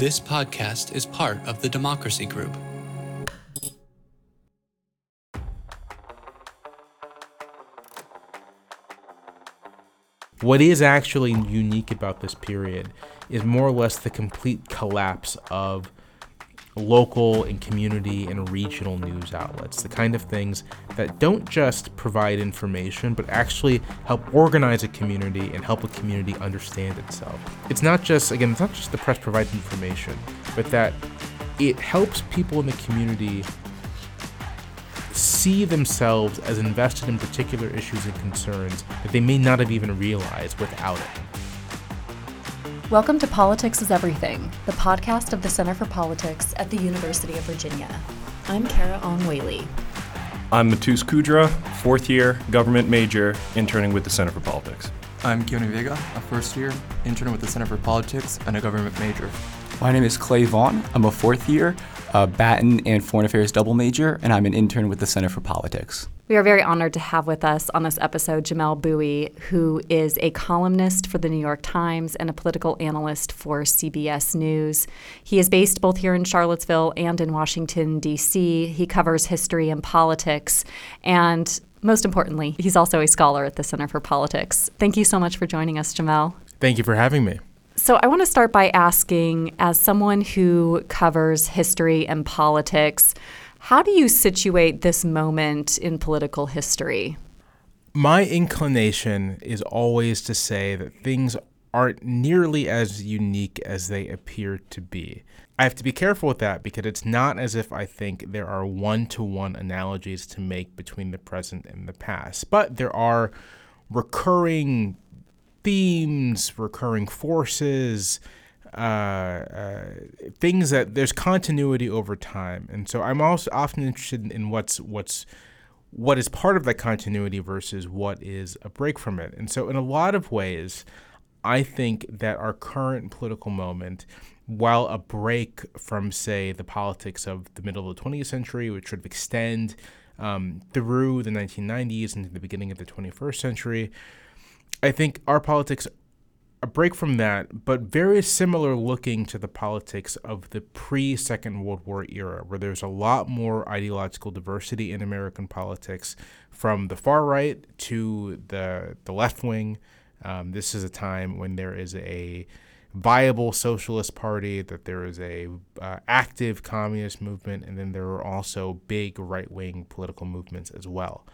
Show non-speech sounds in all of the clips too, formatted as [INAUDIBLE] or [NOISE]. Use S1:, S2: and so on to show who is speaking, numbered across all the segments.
S1: This podcast is part of the Democracy Group.
S2: What is actually unique about this period is more or less the complete collapse of local and community and regional news outlets, the kind of things that don't just provide information, but actually help organize a community and help a community understand itself. It's not just, again, it's not just the press provides information, but that it helps people in the community see themselves as invested in particular issues and concerns that they may not have even realized without it.
S3: Welcome to Politics is Everything, the podcast of the Center for Politics at the University of Virginia. I'm Carah Ong Whaley.
S4: I'm Matus Kudra, fourth year government major, interning with the Center for Politics.
S5: I'm Keone Vega, a first year intern with the Center for Politics and a government major.
S6: My name is Clay Vaughn. I'm a fourth year Uh, a Batten and Foreign Affairs double major, and I'm an intern with the Center for Politics.
S3: We are very honored to have with us on this episode Jamelle Bouie, who is a columnist for the New York Times and a political analyst for CBS News. He is based both here in Charlottesville and in Washington, D.C. He covers history and politics, and most importantly, he's also a scholar at the Center for Politics. Thank you so much for joining us, Jamelle.
S2: Thank you for having me.
S3: So, I want to start by asking, as someone who covers history and politics, how do you situate this moment in political history?
S2: My inclination is always to say that things aren't nearly as unique as they appear to be. I have to be careful with that because it's not as if I think there are one to one analogies to make between the present and the past, but there are recurring themes, recurring forces, uh, uh, things that there's continuity over time. And so I'm also often interested in what's what's what is part of that continuity versus what is a break from it. And so in a lot of ways, I think that our current political moment, while a break from, say, the politics of the middle of the 20th century, which sort of extend um, through the 1990s into the beginning of the 21st century, I think our politics a break from that, but very similar looking to the politics of the pre Second World War era, where there's a lot more ideological diversity in American politics from the far right to the, the left wing. Um, this is a time when there is a viable socialist party, that there is a uh, active communist movement, and then there are also big right wing political movements as well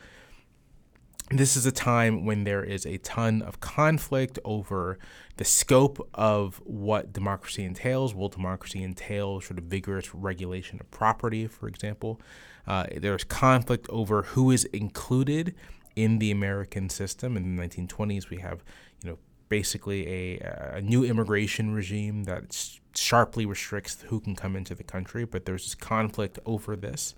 S2: this is a time when there is a ton of conflict over the scope of what democracy entails. Will democracy entail sort of vigorous regulation of property, for example? Uh, there's conflict over who is included in the American system. In the 1920s, we have, you know, basically a, a new immigration regime that sharply restricts who can come into the country, but there's this conflict over this.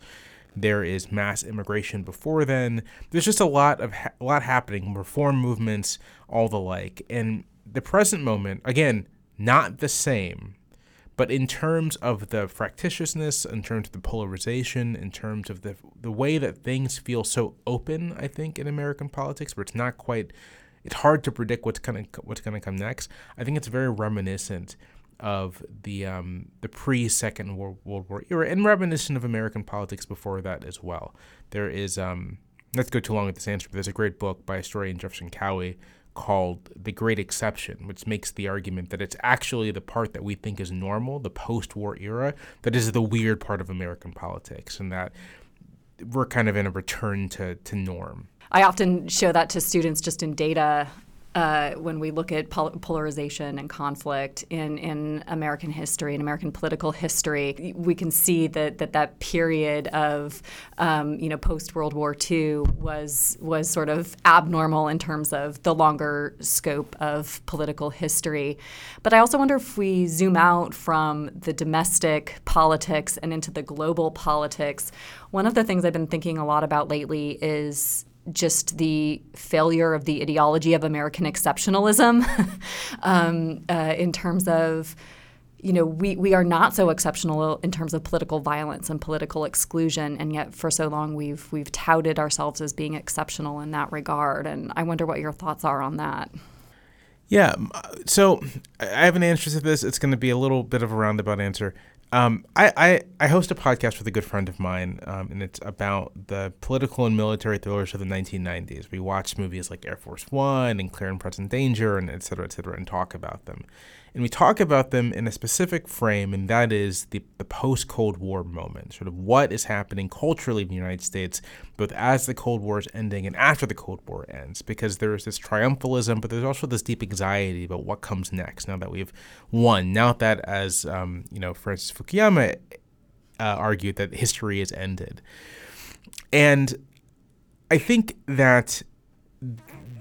S2: There is mass immigration before then. There's just a lot of ha- a lot happening, reform movements, all the like. And the present moment, again, not the same, but in terms of the fractiousness, in terms of the polarization, in terms of the the way that things feel so open, I think in American politics, where it's not quite, it's hard to predict what's gonna what's gonna come next. I think it's very reminiscent of the um, the pre Second World, World War era and reminiscent of American politics before that as well. There is um, let's go too long with this answer, but there's a great book by historian Jefferson Cowie called The Great Exception, which makes the argument that it's actually the part that we think is normal, the post-war era, that is the weird part of American politics, and that we're kind of in a return to, to norm.
S3: I often show that to students just in data uh, when we look at pol- polarization and conflict in, in American history and American political history, we can see that that, that period of um, you know post World War II was was sort of abnormal in terms of the longer scope of political history. But I also wonder if we zoom out from the domestic politics and into the global politics. One of the things I've been thinking a lot about lately is just the failure of the ideology of American exceptionalism [LAUGHS] um, uh, in terms of you know, we, we are not so exceptional in terms of political violence and political exclusion, and yet for so long we've we've touted ourselves as being exceptional in that regard. And I wonder what your thoughts are on that.
S2: Yeah. uh, So I I have an answer to this. It's going to be a little bit of a roundabout answer. Um, I, I, I host a podcast with a good friend of mine, um, and it's about the political and military thrillers of the 1990s. We watch movies like Air Force One and Clear and Present Danger, and et cetera, et cetera, and talk about them. And we talk about them in a specific frame, and that is the, the post Cold War moment, sort of what is happening culturally in the United States, both as the Cold War is ending and after the Cold War ends, because there is this triumphalism, but there's also this deep anxiety about what comes next now that we've won. Now that, as um, you know, Francis Fukuyama uh, argued, that history is ended. And I think that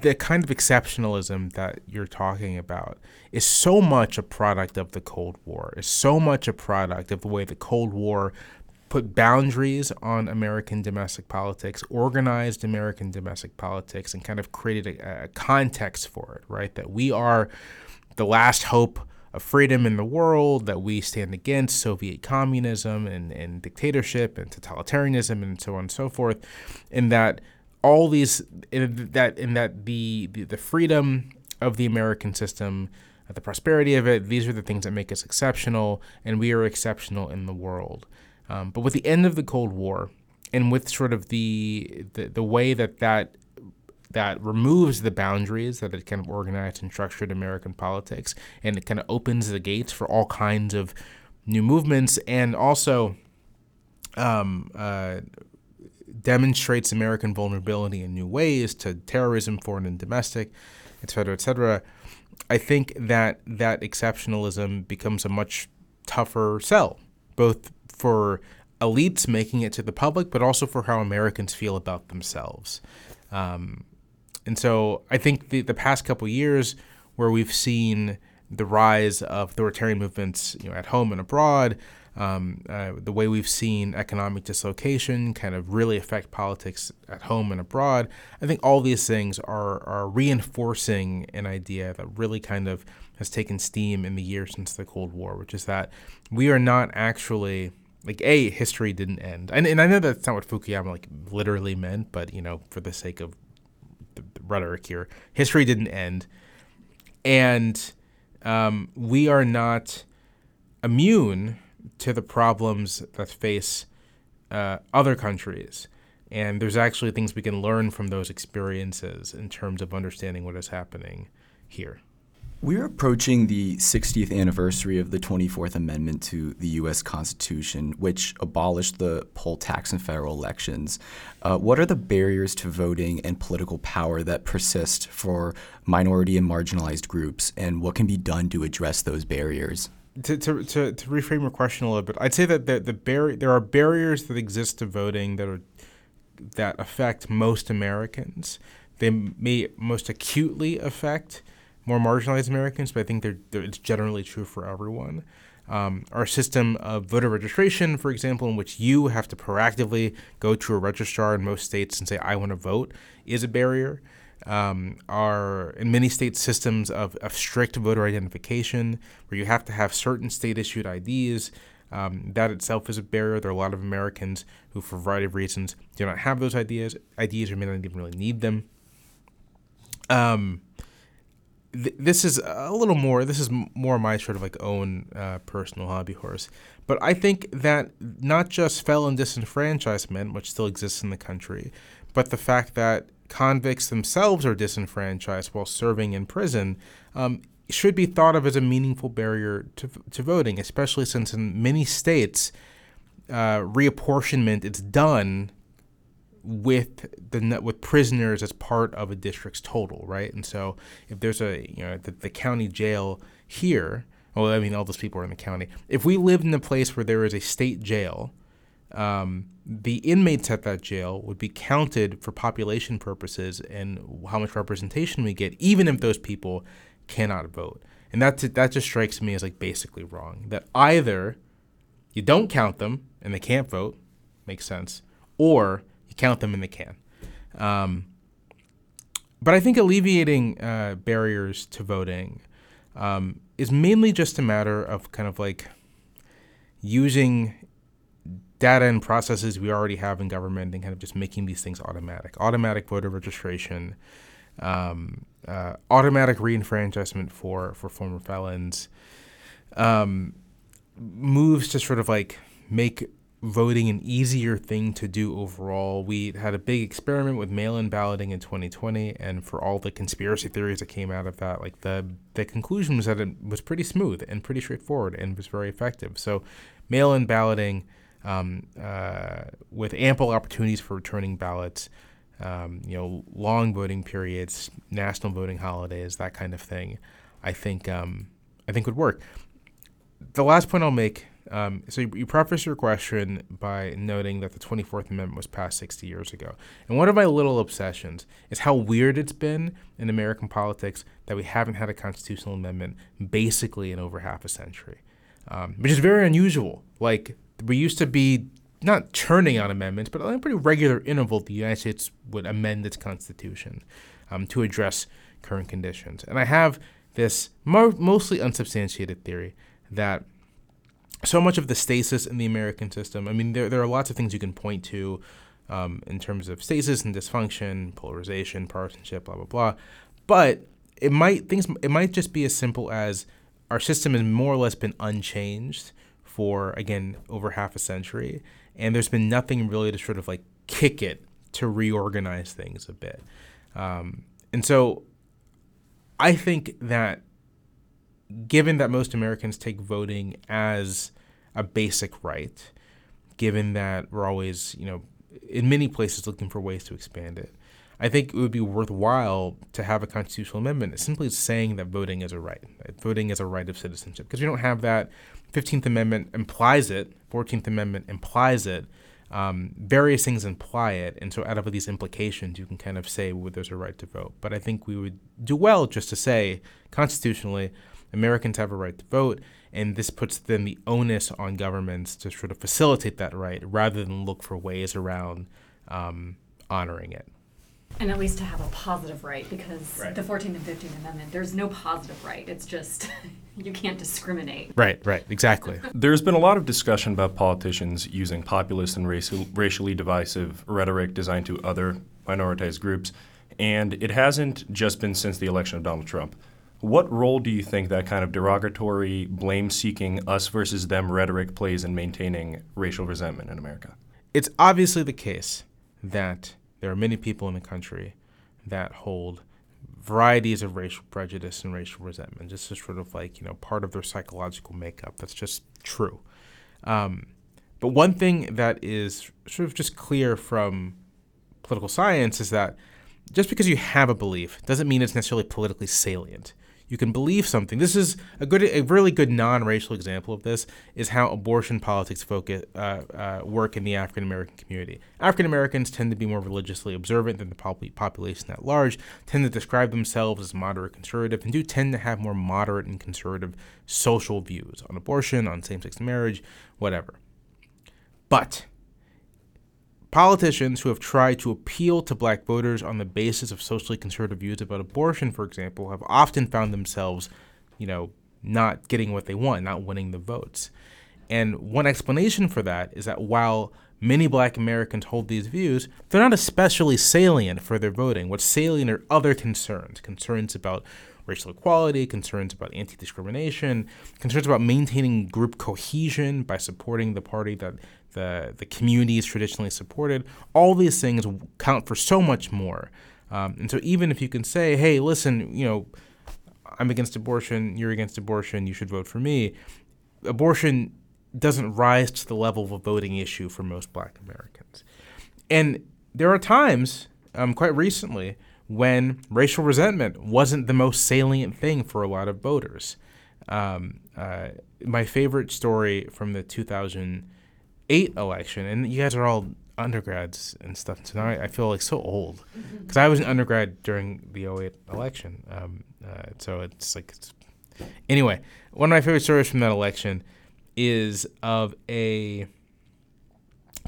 S2: the kind of exceptionalism that you're talking about is so much a product of the Cold War, is so much a product of the way the Cold War put boundaries on American domestic politics, organized American domestic politics, and kind of created a, a context for it, right? That we are the last hope of freedom in the world, that we stand against Soviet communism and, and dictatorship and totalitarianism and so on and so forth, and that all these in that in that the, the freedom of the American system, uh, the prosperity of it, these are the things that make us exceptional, and we are exceptional in the world. Um, but with the end of the Cold War, and with sort of the the, the way that that that removes the boundaries that it kind of organized and structured American politics, and it kind of opens the gates for all kinds of new movements, and also um, uh, demonstrates American vulnerability in new ways to terrorism, foreign and domestic, et cetera, et cetera. I think that that exceptionalism becomes a much tougher sell, both for elites making it to the public, but also for how Americans feel about themselves. Um, and so I think the, the past couple years, where we've seen the rise of authoritarian movements, you know, at home and abroad, um, uh, the way we've seen economic dislocation kind of really affect politics at home and abroad, I think all these things are are reinforcing an idea that really kind of has taken steam in the years since the Cold War, which is that we are not actually like a history didn't end, and and I know that's not what Fukuyama like literally meant, but you know, for the sake of the, the rhetoric here, history didn't end, and um, we are not immune to the problems that face uh, other countries. And there's actually things we can learn from those experiences in terms of understanding what is happening here.
S6: We're approaching the 60th anniversary of the 24th Amendment to the U.S. Constitution, which abolished the poll tax in federal elections. Uh, what are the barriers to voting and political power that persist for minority and marginalized groups, and what can be done to address those barriers?
S2: To, to, to, to reframe your question a little bit, I'd say that the, the bar- there are barriers that exist to voting that are that affect most Americans. They may most acutely affect more marginalized Americans, but I think they're, they're, it's generally true for everyone. Um, our system of voter registration, for example, in which you have to proactively go to a registrar in most states and say, I want to vote, is a barrier. Um, our, in many states, systems of, of strict voter identification, where you have to have certain state issued IDs. Um, that itself is a barrier. There are a lot of Americans who, for a variety of reasons, do not have those ideas, IDs or may not even really need them. Um, th- this is a little more. This is more my sort of like own uh, personal hobby horse. But I think that not just felon disenfranchisement, which still exists in the country, but the fact that convicts themselves are disenfranchised while serving in prison um, should be thought of as a meaningful barrier to, to voting, especially since in many states, uh, reapportionment is done with the with prisoners as part of a district's total, right? And so if there's a you know the, the county jail here, well, I mean all those people are in the county. If we lived in a place where there is a state jail, um, the inmates at that jail would be counted for population purposes and how much representation we get, even if those people cannot vote. And that that just strikes me as like basically wrong. That either you don't count them and they can't vote, makes sense, or you count them and they can. Um, but I think alleviating uh, barriers to voting um, is mainly just a matter of kind of like using data and processes we already have in government and kind of just making these things automatic. Automatic voter registration, um, uh, automatic reenfranchisement for for former felons, um, moves to sort of like make voting an easier thing to do overall. We had a big experiment with mail-in balloting in 2020, and for all the conspiracy theories that came out of that, like the the conclusion was that it was pretty smooth and pretty straightforward and was very effective. So, mail-in balloting um, uh, with ample opportunities for returning ballots. Um, you know, long voting periods, national voting holidays, that kind of thing. I think um, I think would work. The last point I'll make um, so you, you preface your question by noting that the 24th Amendment was passed 60 years ago. And one of my little obsessions is how weird it's been in American politics that we haven't had a constitutional amendment basically in over half a century, um, which is very unusual. Like, we used to be not churning out amendments, but on a pretty regular interval, the United States would amend its constitution um, to address current conditions. And I have this mo- mostly unsubstantiated theory that so much of the stasis in the American system. I mean, there there are lots of things you can point to um, in terms of stasis and dysfunction, polarization, partisanship, blah blah blah. But it might things it might just be as simple as our system has more or less been unchanged for again over half a century, and there's been nothing really to sort of like kick it to reorganize things a bit. Um, and so, I think that given that most Americans take voting as a basic right, given that we're always, you know, in many places looking for ways to expand it, I think it would be worthwhile to have a constitutional amendment simply saying that voting is a right. Voting is a right of citizenship. Because we don't have that. 15th Amendment implies it, 14th Amendment implies it. Um, various things imply it. And so, out of these implications, you can kind of say well, there's a right to vote. But I think we would do well just to say constitutionally, Americans have a right to vote, and this puts then the onus on governments to sort of facilitate that right rather than look for ways around um, honoring it.
S3: And at least to have a positive right, because
S2: Right.
S3: the 14th and 15th Amendment, there's no positive right. It's just [LAUGHS] you can't discriminate.
S2: Right, right, exactly. [LAUGHS]
S4: There's been a lot of discussion about politicians using populist and racial, racially divisive rhetoric designed to other minoritized groups, and it hasn't just been since the election of Donald Trump. What role do you think that kind of derogatory, blame seeking, us versus them rhetoric plays in maintaining racial resentment in America?
S2: it's obviously the case that there are many people in the country that hold varieties of racial prejudice and racial resentment. This is sort of like, you know, part of their psychological makeup. That's just true. Um, but one thing that is sort of just clear from political science is that just because you have a belief doesn't mean it's necessarily politically salient. You can believe something. This is a good, a really good non-racial example of this is how abortion politics focus uh, uh, work in the African American community. African Americans tend to be more religiously observant than the pop- population at large, tend to describe themselves as moderate conservative, and do tend to have more moderate and conservative social views on abortion, on same-sex marriage, whatever. But politicians who have tried to appeal to black voters on the basis of socially conservative views about abortion, for example, have often found themselves, you know, not getting what they want, not winning the votes. And one explanation for that is that while many black Americans hold these views, they're not especially salient for their voting. What's salient are other concerns concerns about racial equality, concerns about anti discrimination, concerns about maintaining group cohesion by supporting the party that the, the community is traditionally supported. All these things count for so much more. Um, and so even if you can say, hey, listen, you know, I'm against abortion, you're against abortion, you should vote for me, abortion doesn't rise to the level of a voting issue for most black Americans. And there are times, um, quite recently, when racial resentment wasn't the most salient thing for a lot of voters. Um, uh, my favorite story from the 2008 election, and you guys are all undergrads and stuff, so now I, I feel like so old [LAUGHS] because I was an undergrad during the 08 election. Um, uh, so it's like, it's, anyway, one of my favorite stories from that election is of a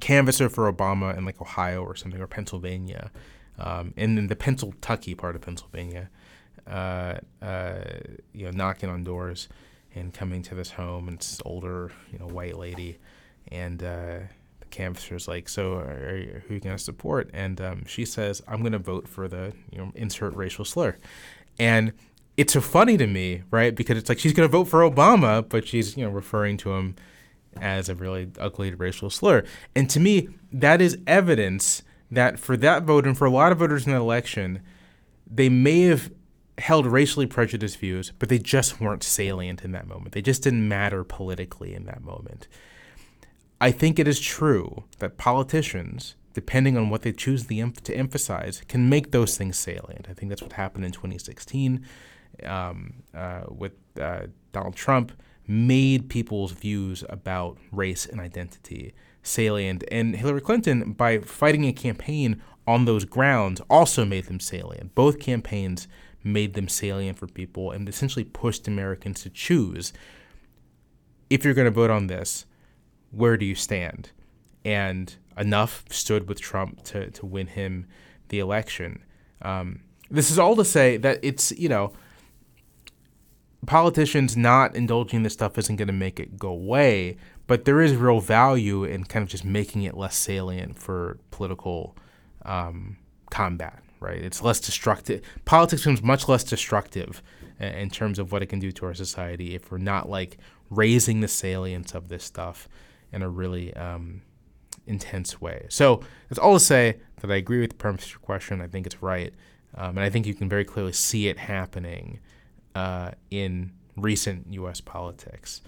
S2: canvasser for Obama in like Ohio or something or Pennsylvania, um, and in the Pennsylvania part of Pennsylvania, uh, uh, you know, knocking on doors and coming to this home, and it's this older, you know, white lady, and uh, the canvasser's like, "So, are who are you gonna support?" And um, she says, "I'm gonna vote for the, you know, insert racial slur." And it's so funny to me, right? Because it's like she's going to vote for Obama, but she's, you know, referring to him as a really ugly racial slur. And to me, that is evidence that for that vote and for a lot of voters in that election, they may have held racially prejudiced views, but they just weren't salient in that moment. They just didn't matter politically in that moment. I think it is true that politicians, depending on what they choose to emphasize, can make those things salient. I think that's what happened in 2016 um, uh, with uh, Donald Trump, made people's views about race and identity salient. And Hillary Clinton, by fighting a campaign on those grounds, also made them salient. Both campaigns made them salient for people and essentially pushed Americans to choose if you're going to vote on this, where do you stand? And enough stood with Trump to, to win him the election. Um, this is all to say that it's, you know, politicians not indulging this stuff isn't going to make it go away, but there is real value in kind of just making it less salient for political um, combat, right? It's less destructive. Politics becomes much less destructive in terms of what it can do to our society if we're not like raising the salience of this stuff in a really um, intense way. So that's all to say that I agree with the premise of your question. I think it's right. Um, and I think you can very clearly see it happening uh, in recent U.S. politics.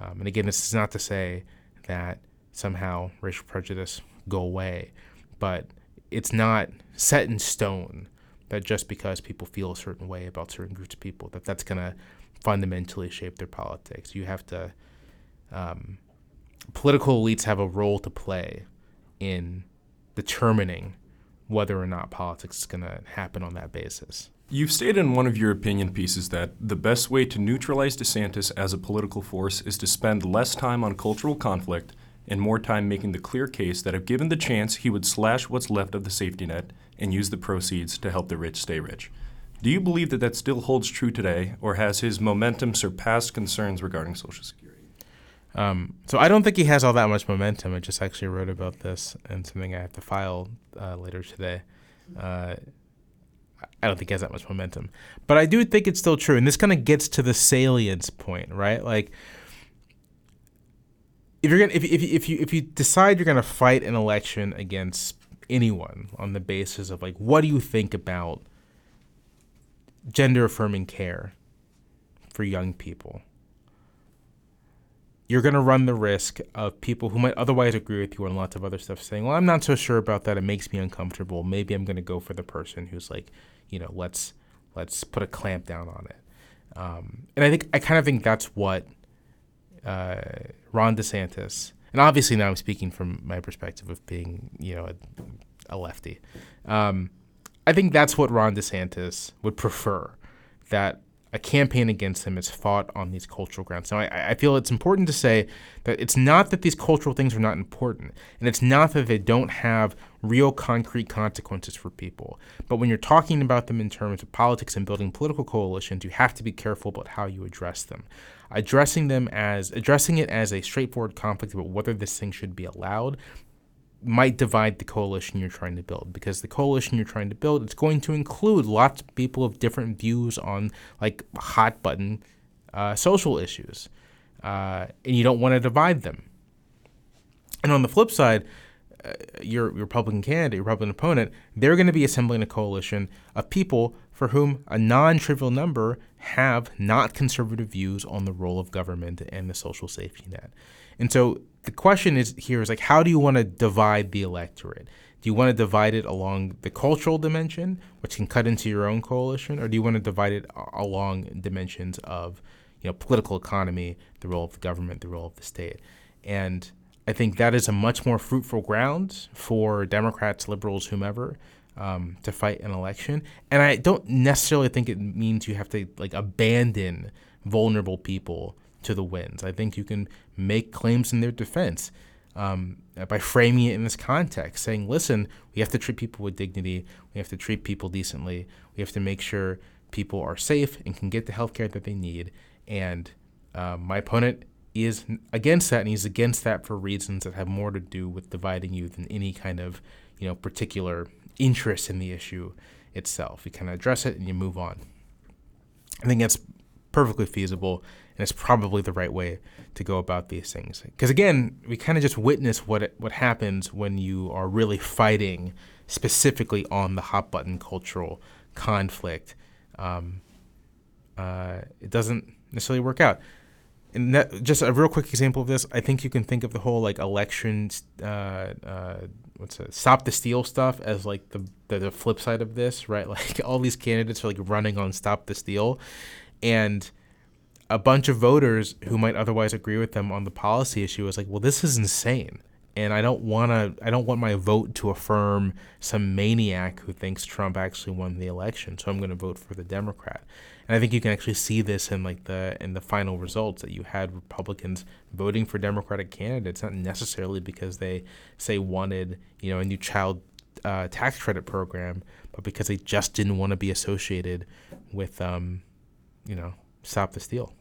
S2: Um, and again, this is not to say that somehow racial prejudice go away, but it's not set in stone that just because people feel a certain way about certain groups of people, that that's going to fundamentally shape their politics. You have to, um, political elites have a role to play in determining whether or not politics is going to happen on that basis.
S4: You've stated in one of your opinion pieces that the best way to neutralize DeSantis as a political force is to spend less time on cultural conflict and more time making the clear case that if given the chance, he would slash what's left of the safety net and use the proceeds to help the rich stay rich. Do you believe that that still holds true today, or has his momentum surpassed concerns regarding Social Security?
S2: Um, so I don't think he has all that much momentum. I just actually wrote about this and something I have to file uh, later today. Uh, I don't think he has that much momentum. But I do think it's still true. And this kind of gets to the salience point, right? Like if you're gonna if, if, if you if you decide you're gonna fight an election against anyone on the basis of like what do you think about gender affirming care for young people you're going to run the risk of people who might otherwise agree with you on lots of other stuff saying well i'm not so sure about that it makes me uncomfortable maybe i'm going to go for the person who's like you know, let's let's put a clamp down on it. Um, and I think I kind of think that's what uh, Ron DeSantis, and obviously now I'm speaking from my perspective of being, you know, a, a lefty. Um, I think that's what Ron DeSantis would prefer. That a campaign against him is fought on these cultural grounds. Now, I, I, feel it's important to say that it's not that these cultural things are not important, and it's not that they don't have real concrete consequences for people. But when you're talking about them in terms of politics and building political coalitions, you have to be careful about how you address them. Addressing them as addressing it as a straightforward conflict about whether this thing should be allowed might divide the coalition you're trying to build because the coalition you're trying to build it's going to include lots of people of different views on like hot button uh, social issues uh, and you don't want to divide them and on the flip side uh, your, your Republican candidate, your Republican opponent, they're going to be assembling a coalition of people for whom a non trivial number have not conservative views on the role of government and the social safety net. And so the question is here is like how do you want to divide the electorate? Do you want to divide it along the cultural dimension, which can cut into your own coalition, or do you want to divide it along dimensions of, you know, political economy, the role of the government, the role of the state? And I think that is a much more fruitful ground for Democrats, liberals, whomever, um, to fight an election. And I don't necessarily think it means you have to like abandon vulnerable people to the winds. I think you can make claims in their defense um, by framing it in this context, saying, listen, we have to treat people with dignity, we have to treat people decently, we have to make sure people are safe and can get the health care that they need. And uh, my opponent is against that, and he's against that for reasons that have more to do with dividing you than any kind of, you know, particular interest in the issue itself. You kind of address it and you move on. I think that's perfectly feasible, and it's probably the right way to go about these things. Because again, we kind of just witness what what happens when you are really fighting specifically on the hot button cultural conflict. Um, uh, it doesn't necessarily work out. And that, just a real quick example of this, I think you can think of the whole like election, uh, uh, what's it, stop the steal stuff as like the, the the flip side of this, right? [LAUGHS] Like all these candidates are like running on stop the steal, and a bunch of voters who might otherwise agree with them on the policy issue is like, well, this is insane and I don't want to. I don't want my vote to affirm some maniac who thinks Trump actually won the election. So I'm going to vote for the Democrat. And I think you can actually see this in like the in the final results that you had Republicans voting for Democratic candidates, not necessarily because they say wanted you know a new child uh, tax credit program, but because they just didn't want to be associated with um, you know stop the steal.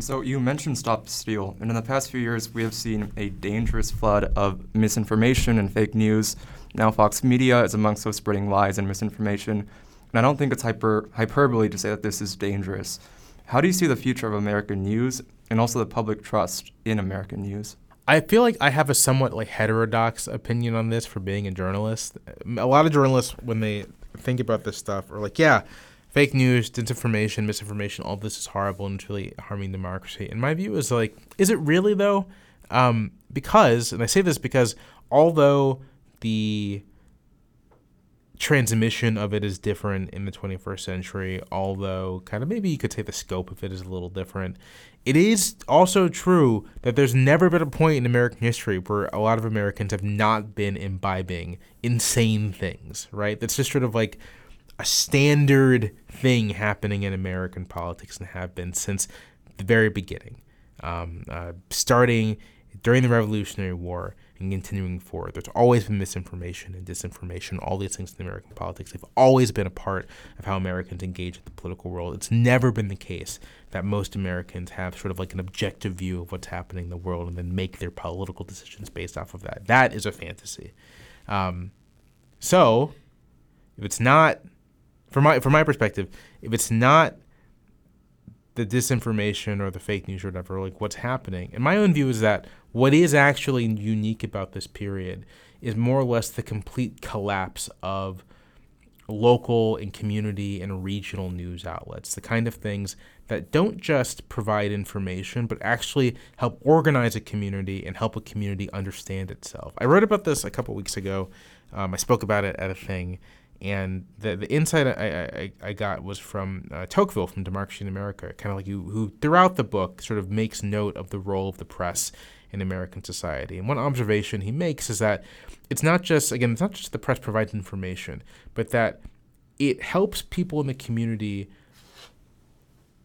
S5: So you mentioned Stop Steal, and in the past few years, we have seen a dangerous flood of misinformation and fake news. Now, Fox Media is amongst those spreading lies and misinformation, and I don't think it's hyper hyperbole to say that this is dangerous. How do you see the future of American news and also the public trust in American news?
S2: I feel like I have a somewhat like heterodox opinion on this for being a journalist. A lot of journalists, when they think about this stuff, are like, yeah fake news, disinformation, misinformation, all this is horrible and it's really harming democracy. And my view is like, is it really though? Um, because, and I say this because although the transmission of it is different in the 21st century, although kind of maybe you could say the scope of it is a little different. It is also true that there's never been a point in American history where a lot of Americans have not been imbibing insane things, right? That's just sort of like a standard thing happening in American politics and have been since the very beginning, um, uh, starting during the Revolutionary War and continuing forward. There's always been misinformation and disinformation, all these things in American politics. They've always been a part of how Americans engage with the political world. It's never been the case that most Americans have sort of like an objective view of what's happening in the world and then make their political decisions based off of that. That is a fantasy. Um, so, if it's not from my from my perspective, if it's not the disinformation or the fake news or whatever, like what's happening. And my own view is that what is actually unique about this period is more or less the complete collapse of local and community and regional news outlets, the kind of things that don't just provide information, but actually help organize a community and help a community understand itself. I wrote about this a couple weeks ago. Um, I spoke about it at a thing, and the the insight I, I, I got was from uh, Tocqueville from Democracy in America, kind of like you, who throughout the book sort of makes note of the role of the press in American society. And one observation he makes is that it's not just again, it's not just the press provides information, but that it helps people in the community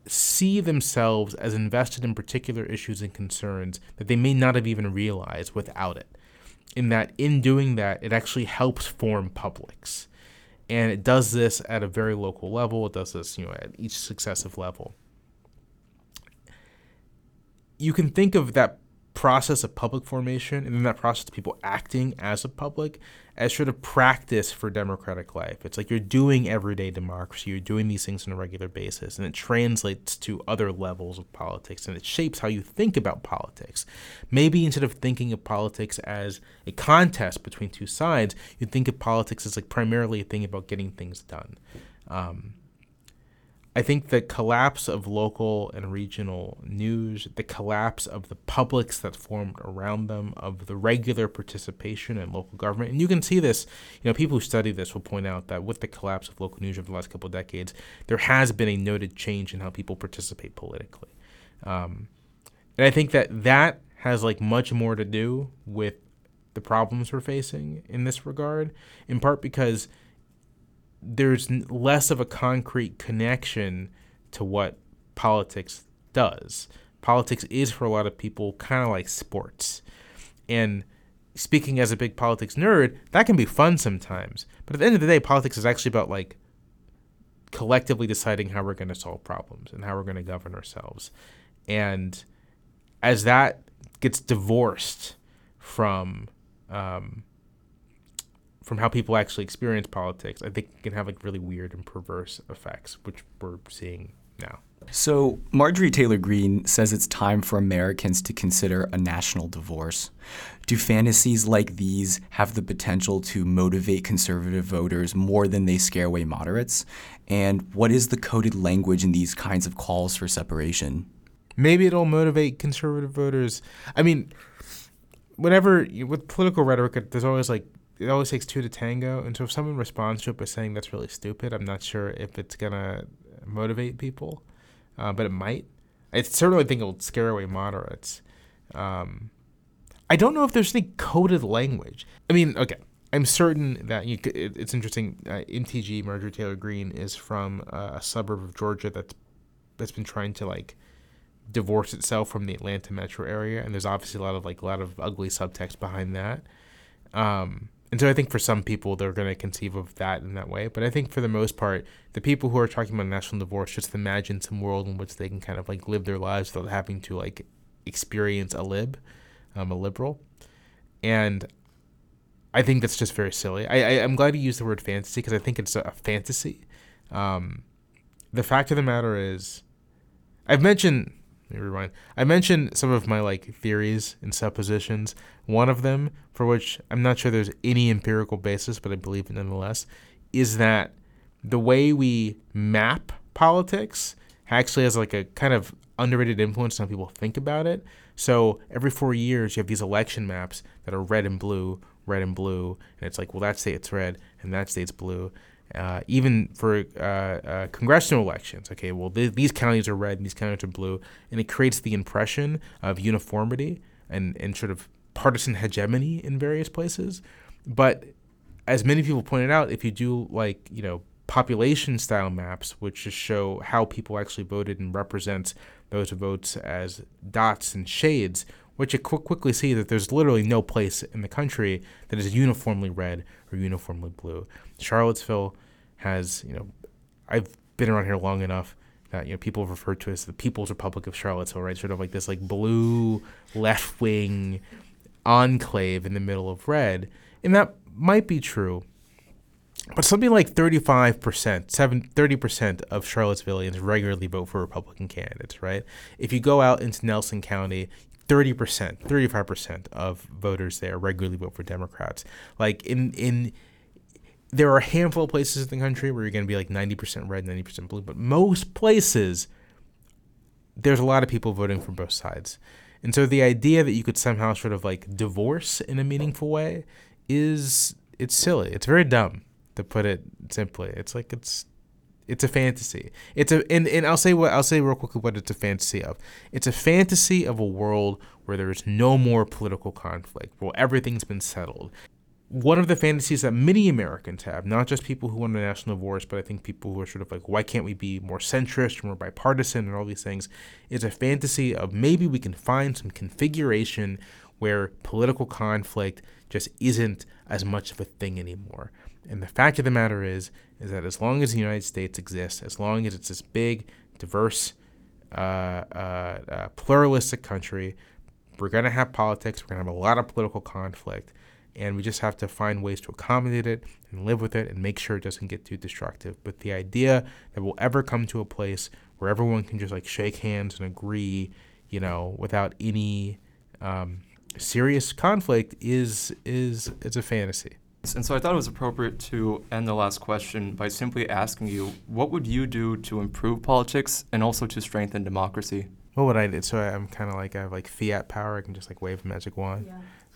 S2: see themselves as invested in particular issues and concerns that they may not have even realized without it. In that, in doing that, it actually helps form publics and it does this at a very local level. It does this, you know, at each successive level. You can think of that process of public formation and then that process of people acting as a public as sort of practice for democratic life. It's like you're doing everyday democracy, you're doing these things on a regular basis, and it translates to other levels of politics and it shapes how you think about politics. Maybe instead of thinking of politics as a contest between two sides, you think of politics as like primarily a thing about getting things done. Um, I think the collapse of local and regional news, the collapse of the publics that formed around them, of the regular participation in local government, and you can see this, you know, people who study this will point out that with the collapse of local news over the last couple of decades, there has been a noted change in how people participate politically. Um, and I think that that has like much more to do with the problems we're facing in this regard, in part because there's less of a concrete connection to what politics does. Politics is for a lot of people kind of like sports. And speaking as a big politics nerd, that can be fun sometimes. But at the end of the day, politics is actually about like collectively deciding how we're going to solve problems and how we're going to govern ourselves. And as that gets divorced from um, from how people actually experience politics, I think it can have like really weird and perverse effects, which we're seeing now.
S6: So, Marjorie Taylor Greene says it's time for Americans to consider a national divorce. Do fantasies like these have the potential to motivate conservative voters more than they scare away moderates? And what is the coded language in these kinds of calls for separation?
S2: Maybe it'll motivate conservative voters. I mean, whenever with political rhetoric, there's always like it always takes two to tango. And so if someone responds to it by saying that's really stupid, I'm not sure if it's gonna motivate people, uh, but it might. I certainly think it'll scare away moderates. Um, I don't know if there's any coded language. I mean, okay, I'm certain that you, it, it's interesting. Uh, MTG Marjorie Taylor Greene is from uh, a suburb of Georgia that's that's been trying to like divorce itself from the Atlanta metro area, and there's obviously a lot of like a lot of ugly subtext behind that. Um, and so I think for some people they're going to conceive of that in that way, but I think for the most part, the people who are talking about national divorce just imagine some world in which they can kind of like live their lives without having to like experience a lib, um, a liberal, and I think that's just very silly. I, I am glad you used the word fantasy because I think it's a, fantasy. Um, the fact of the matter is, I've mentioned let me rewind. I mentioned some of my like theories and suppositions. One of them, for which I'm not sure there's any empirical basis, but I believe it nonetheless, is that the way we map politics actually has like a kind of underrated influence on how people think about it. So every four years, you have these election maps that are red and blue, red and blue, and it's like, well, that state's red and that state's blue. Uh, even for uh, uh, congressional elections. Okay, well, th- these counties are red and these counties are blue, and it creates the impression of uniformity and, and sort of partisan hegemony in various places. But as many people pointed out, if you do like, you know, population style maps, which just show how people actually voted and represents those votes as dots and shades, which you qu- quickly see that there's literally no place in the country that is uniformly red or uniformly blue. Charlottesville has, you know, I've been around here long enough that you know people referred to as the People's Republic of Charlottesville, right? Sort of like this like blue left wing enclave in the middle of red, and that might be true. But something like 35%, 7, 30% of Charlottesvillians regularly vote for Republican candidates, right? If you go out into Nelson County, 30%, 35% of voters there regularly vote for Democrats. Like in in there are a handful of places in the country where you're going to be like 90% red, 90% blue, but most places there's a lot of people voting from both sides. And so the idea that you could somehow sort of like divorce in a meaningful way is it's silly. It's very dumb to put it simply. It's like it's it's a fantasy. It's a and, and I'll say what I'll say real quickly what it's a fantasy of. It's a fantasy of a world where there is no more political conflict, where everything's been settled. One of the fantasies that many Americans have, not just people who want a national divorce, but I think people who are sort of like, why can't we be more centrist, more bipartisan, and all these things, is a fantasy of maybe we can find some configuration where political conflict just isn't as much of a thing anymore. And the fact of the matter is, is that as long as the United States exists, as long as it's this big, diverse, uh, uh, uh, pluralistic country, we're going to have politics. We're going to have a lot of political conflict. And we just have to find ways to accommodate it and live with it and make sure it doesn't get too destructive. But the idea that we'll ever come to a place where everyone can just like shake hands and agree, you know, without any um, serious conflict is is is a fantasy.
S5: And so I thought it was appropriate to end the last question by simply asking you, what would you do to improve politics and also to strengthen democracy?
S2: What would I do? So I'm kind of like I have like fiat power. I can just like wave a magic wand.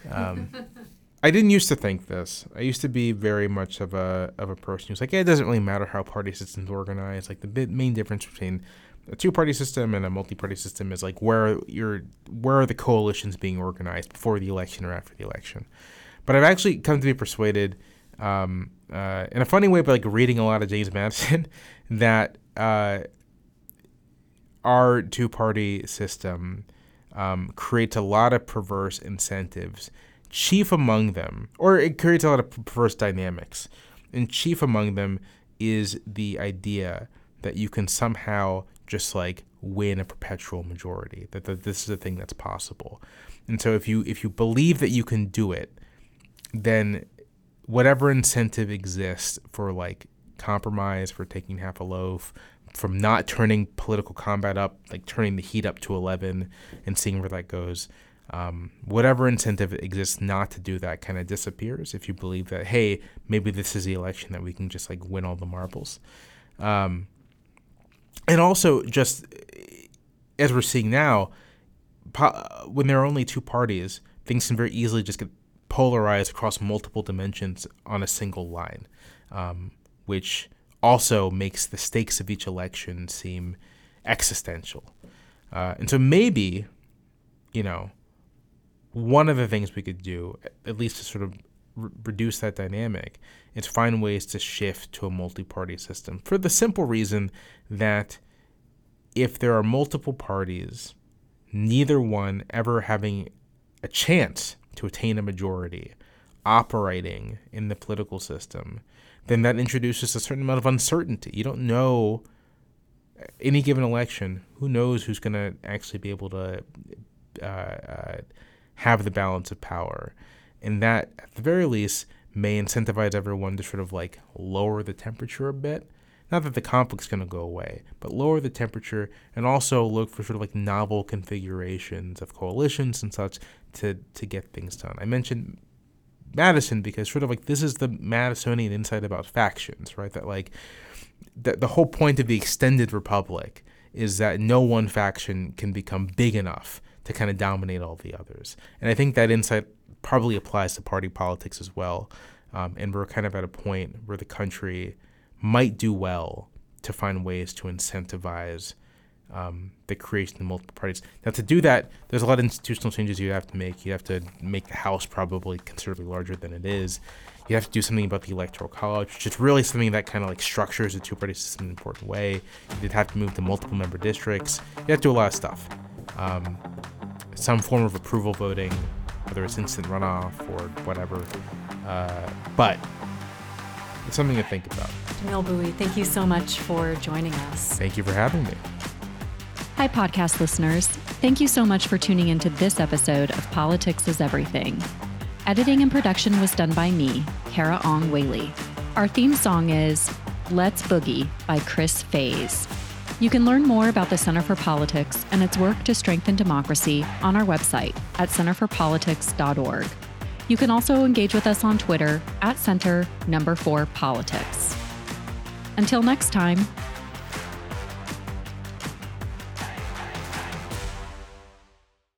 S2: Yeah. Um, [LAUGHS] I didn't used to think this. I used to be very much of a of a person who's like, yeah, it doesn't really matter how party systems organize. Like the bit, main difference between a two party system and a multi party system is like where you're where are the coalitions being organized before the election or after the election. But I've actually come to be persuaded, um, uh, in a funny way, by like reading a lot of James [LAUGHS] Madison, that uh, our two party system um, creates a lot of perverse incentives. Chief among them, or it creates a lot of perverse dynamics. And chief among them is the idea that you can somehow just like win a perpetual majority, that, that this is a thing that's possible. And so if you if you believe that you can do it, then whatever incentive exists for like compromise, for taking half a loaf, from not turning political combat up, like turning the heat up to 11 and seeing where that goes. Um, whatever incentive exists not to do that kind of disappears if you believe that, hey, maybe this is the election that we can just like win all the marbles. Um, and also, just as we're seeing now, po- when there are only two parties, things can very easily just get polarized across multiple dimensions on a single line, um, which also makes the stakes of each election seem existential. Uh, and so maybe, you know, one of the things we could do, at least to sort of r- reduce that dynamic, is find ways to shift to a multi party system for the simple reason that if there are multiple parties, neither one ever having a chance to attain a majority operating in the political system, then that introduces a certain amount of uncertainty. You don't know any given election, who knows who's going to actually be able to uh, uh, have the balance of power. And that, at the very least, may incentivize everyone to sort of like lower the temperature a bit. Not that the conflict's going to go away, but lower the temperature and also look for sort of like novel configurations of coalitions and such to, to get things done. I mentioned Madison because sort of like this is the Madisonian insight about factions, right? That like the, the whole point of the extended republic is that no one faction can become big enough to kind of dominate all the others. And I think that insight probably applies to party politics as well. Um, and we're kind of at a point where the country might do well to find ways to incentivize um, the creation of multiple parties. Now, to do that, there's a lot of institutional changes you have to make. You have to make the House probably considerably larger than it is. You have to do something about the Electoral College, which is really something that kind of like structures the two party system in an important way. You'd have to move to multiple member districts. You have to do a lot of stuff. Um, some form of approval voting, whether it's instant runoff or whatever. Uh, but it's something to think about.
S3: Jamelle Bouie, thank you so much for joining us.
S2: Thank you for having me.
S7: Hi, podcast listeners. Thank you so much for tuning into this episode of Politics is Everything. Editing and production was done by me, Carah Ong Whaley. Our theme song is Let's Boogie by Chris Faze. You can learn more about the Center for Politics and its work to strengthen democracy on our website at centerforpolitics.org. You can also engage with us on Twitter at Center Number 4 Politics. Until next time,